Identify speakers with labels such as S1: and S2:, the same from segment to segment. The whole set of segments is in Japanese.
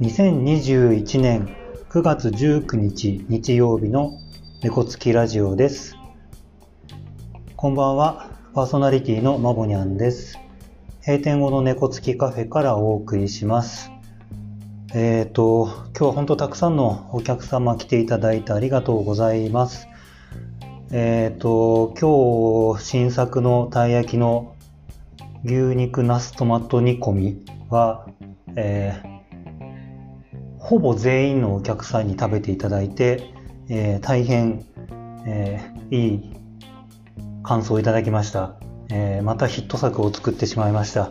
S1: 2021年9月19日日曜日の猫つきラジオです。こんばんは、パーソナリティのまぼにゃんです。閉店後の猫つきカフェからお送りします。えっ、と、今日は本当たくさんのお客様来ていただいてありがとうございます。えっ、と、今日新作のたい焼きの牛肉ナストマト煮込みは、えーほぼ全員のお客さんに食べていただいて、えー大変、えーいい感想をいただきました、えーまたヒット作を作ってしまいました。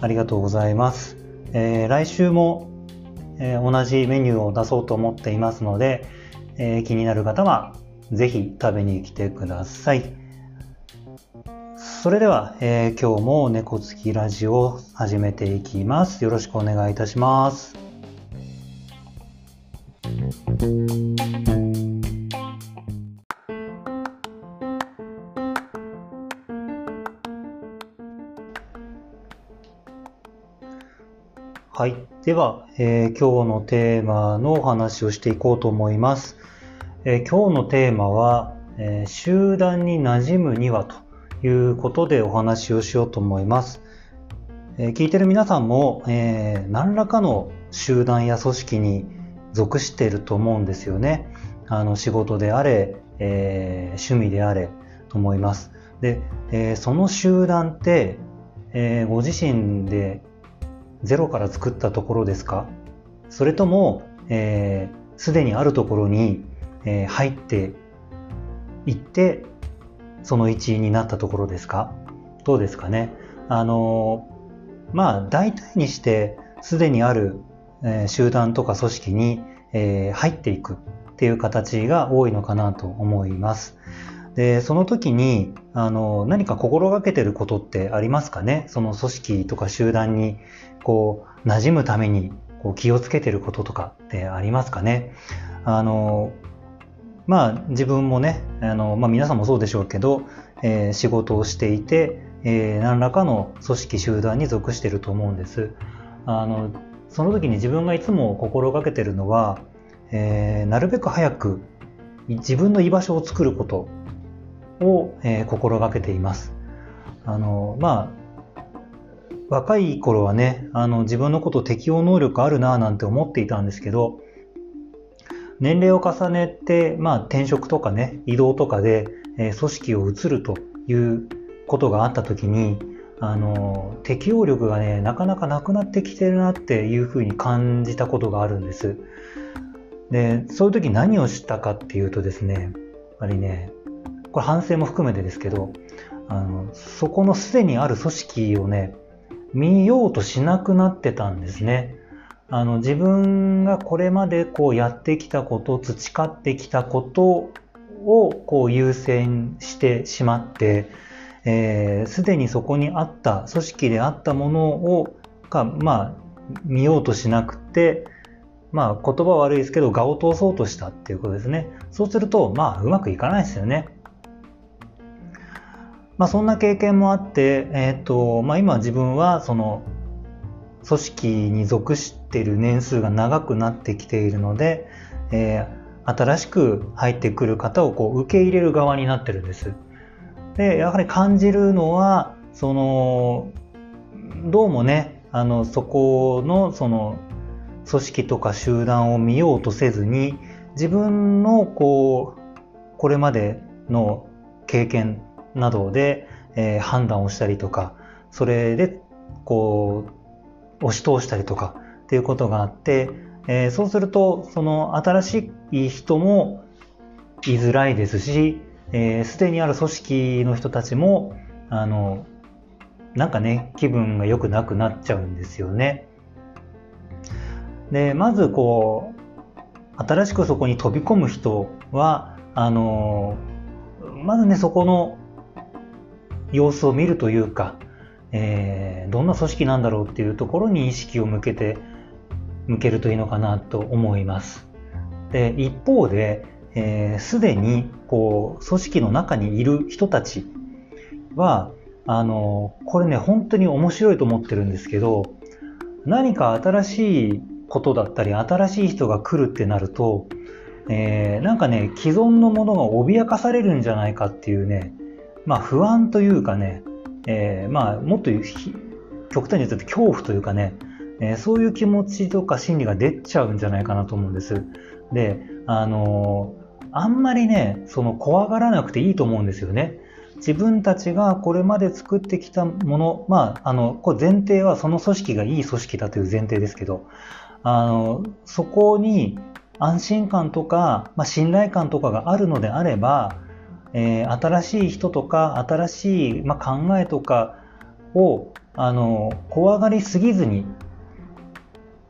S1: ありがとうございます。えー来週も、えー同じメニューを出そうと思っていますので、えー気になる方はぜひ食べに来てください。それでは、えー今日も猫つきラジオ始めていきます。よろしくお願いいたします。はい。では、えー今日のテーマのお話をしていこうと思います。えー今日のテーマは、えー集団に馴染むにはということでお話をしようと思います。えー聞いてる皆さんも、えー何らかの集団や組織に属していると思うんですよね。あの仕事であれ、えー趣味であれと思います。で、えーその集団って、えーご自身でゼロから作ったところですか？それとも、えーすでにあるところに、えー入っていって、その一員になったところですか？どうですかね？あのーまあ、大体にして、すでにある、え集団とか組織に、え入っていくっていう形が多いのかなと思います。で、その時に、あの、何か心がけてることってありますかね？その組織とか集団に、こう、馴染むために、こう、気をつけてることとかってありますかね？あの、まあ、自分もね、あの、まあ、皆さんもそうでしょうけど、えー仕事をしていて、えー何らかの組織集団に属していると思うんです。あの、その時に自分がいつも心がけてるのは、えーなるべく早く自分の居場所を作ることを、えー心がけています。あの、まあ、若い頃はね、あの、自分のこと適応能力あるなぁなんて思っていたんですけど、年齢を重ねて、まあ、転職とかね、移動とかで、えー組織を移るということがあった時に、あの、適応力がね、なかなかなくなってきてるなっていうふうに感じたことがあるんです。で、そういう時何をしたかっていうとですね、やっぱりね、これ反省も含めてですけど、あの、そこのすでにある組織をね、見ようとしなくなってたんですね。あの、自分がこれまでこうやってきたこと、培ってきたことをこう優先してしまって、えーでにそこにあった、組織であったものを、が、まあ、見ようとしなくて、まあ、言葉は悪いですけど、我を通そうとしたっていうことですね。そうすると、まあ、うまくいかないですよね。まあ、そんな経験もあって、えっ、と、まあ、今自分は、その、組織に属している年数が長くなってきているので、えー新しく入ってくる方をこう受け入れる側になってるんです。で、やはり感じるのは、その、どうもね、あの、そこの、その、組織とか集団を見ようとせずに、自分の、こう、これまでの経験などで、えー判断をしたりとか、それで、こう、押し通したりとかっていうことがあって、えーそうすると、その新しい人も居づらいですし、えーでにある組織の人たちも、あの、なんかね、気分が良くなくなっちゃうんですよね。で、まずこう、新しくそこに飛び込む人は、あの、まずね、そこの様子を見るというか、えーどんな組織なんだろうっていうところに意識を向けて、向けるといいのかなと思います。で、一方で、えーすでに、こう、組織の中にいる人たちは、あの、これね、本当に面白いと思ってるんですけど、何か新しいことだったり、新しい人が来るってなると、えー、なんかね、既存のものが脅かされるんじゃないかっていうね、まあ不安というかね、えー、まあもっと極端に言うと恐怖というかね、えー、そういう気持ちとか心理が出ちゃうんじゃないかなと思うんです。で、あのあんまりね、その怖がらなくていいと思うんですよね。自分たちがこれまで作ってきたもの、まあ、あの、これ前提はその組織がいい組織だという前提ですけど、あの、そこに安心感とか、まあ、信頼感とかがあるのであれば、えー、新しい人とか、新しい、まあ、考えとかを、あの、怖がりすぎずに、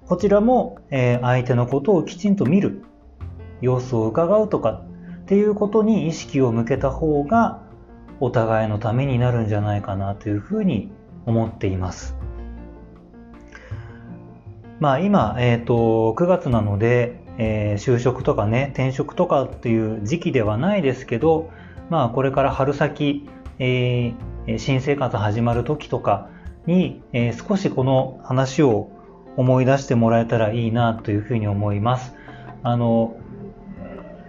S1: こちらも、えー、相手のことをきちんと見る、様子を伺うとかっていうことに意識を向けた方が、お互いのためになるんじゃないかなというふうに思っています。まあ今、えっ、ー、と、9月なので、えー、就職とかね、転職とかっていう時期ではないですけど、まあこれから春先、えー、新生活始まる時とかに、えー、少しこの話を思い出してもらえたらいいなというふうに思います。あの、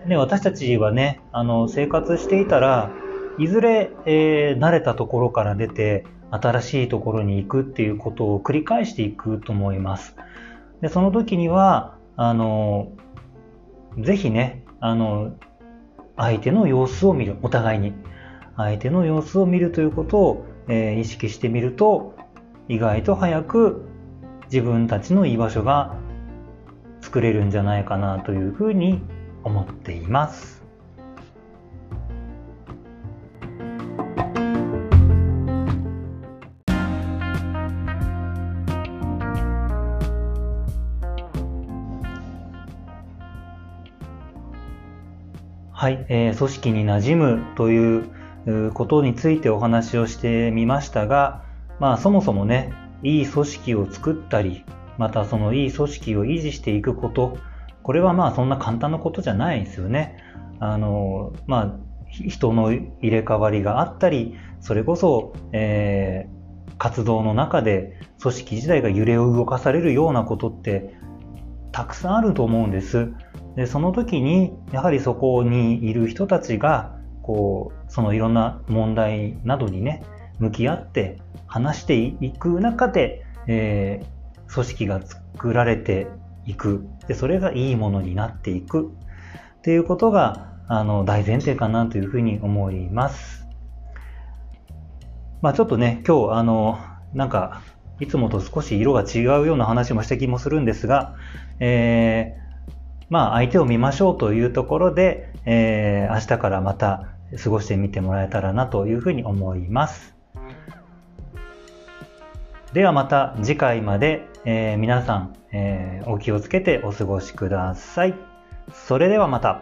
S1: ね、私たちはね、あの、生活していたら、いずれ、えー、慣れたところから出て、新しいところに行くっていうことを繰り返していくと思います。で、その時には、あの、ぜひね、あの、相手の様子を見る、お互いに。相手の様子を見るということを、えー、意識してみると、意外と早く自分たちの居場所が作れるんじゃないかなというふうに思っています。はい、えー、組織に馴染むということについてお話をしてみましたが、まあそもそもね、いい組織を作ったり、またそのいい組織を維持していくこと、これはまあそんな簡単なことじゃないですよね。あの、まあ人の入れ替わりがあったり、それこそ、えー、活動の中で組織自体が揺れを動かされるようなことってたくさんあると思うんです。でその時にやはりそこにいる人たちがこうそのいろんな問題などにね向き合って話していく中で、えー、組織が作られていくでそれがいいものになっていくっていうことがあの大前提かなというふうに思います。まあちょっとね今日あのなんかいつもと少し色が違うような話もした気もするんですが、えーまあ、相手を見ましょうというところで、えー、明日からまた過ごしてみてもらえたらなというふうに思います。ではまた次回まで、えー、皆さん、えー、お気をつけてお過ごしください。それではまた。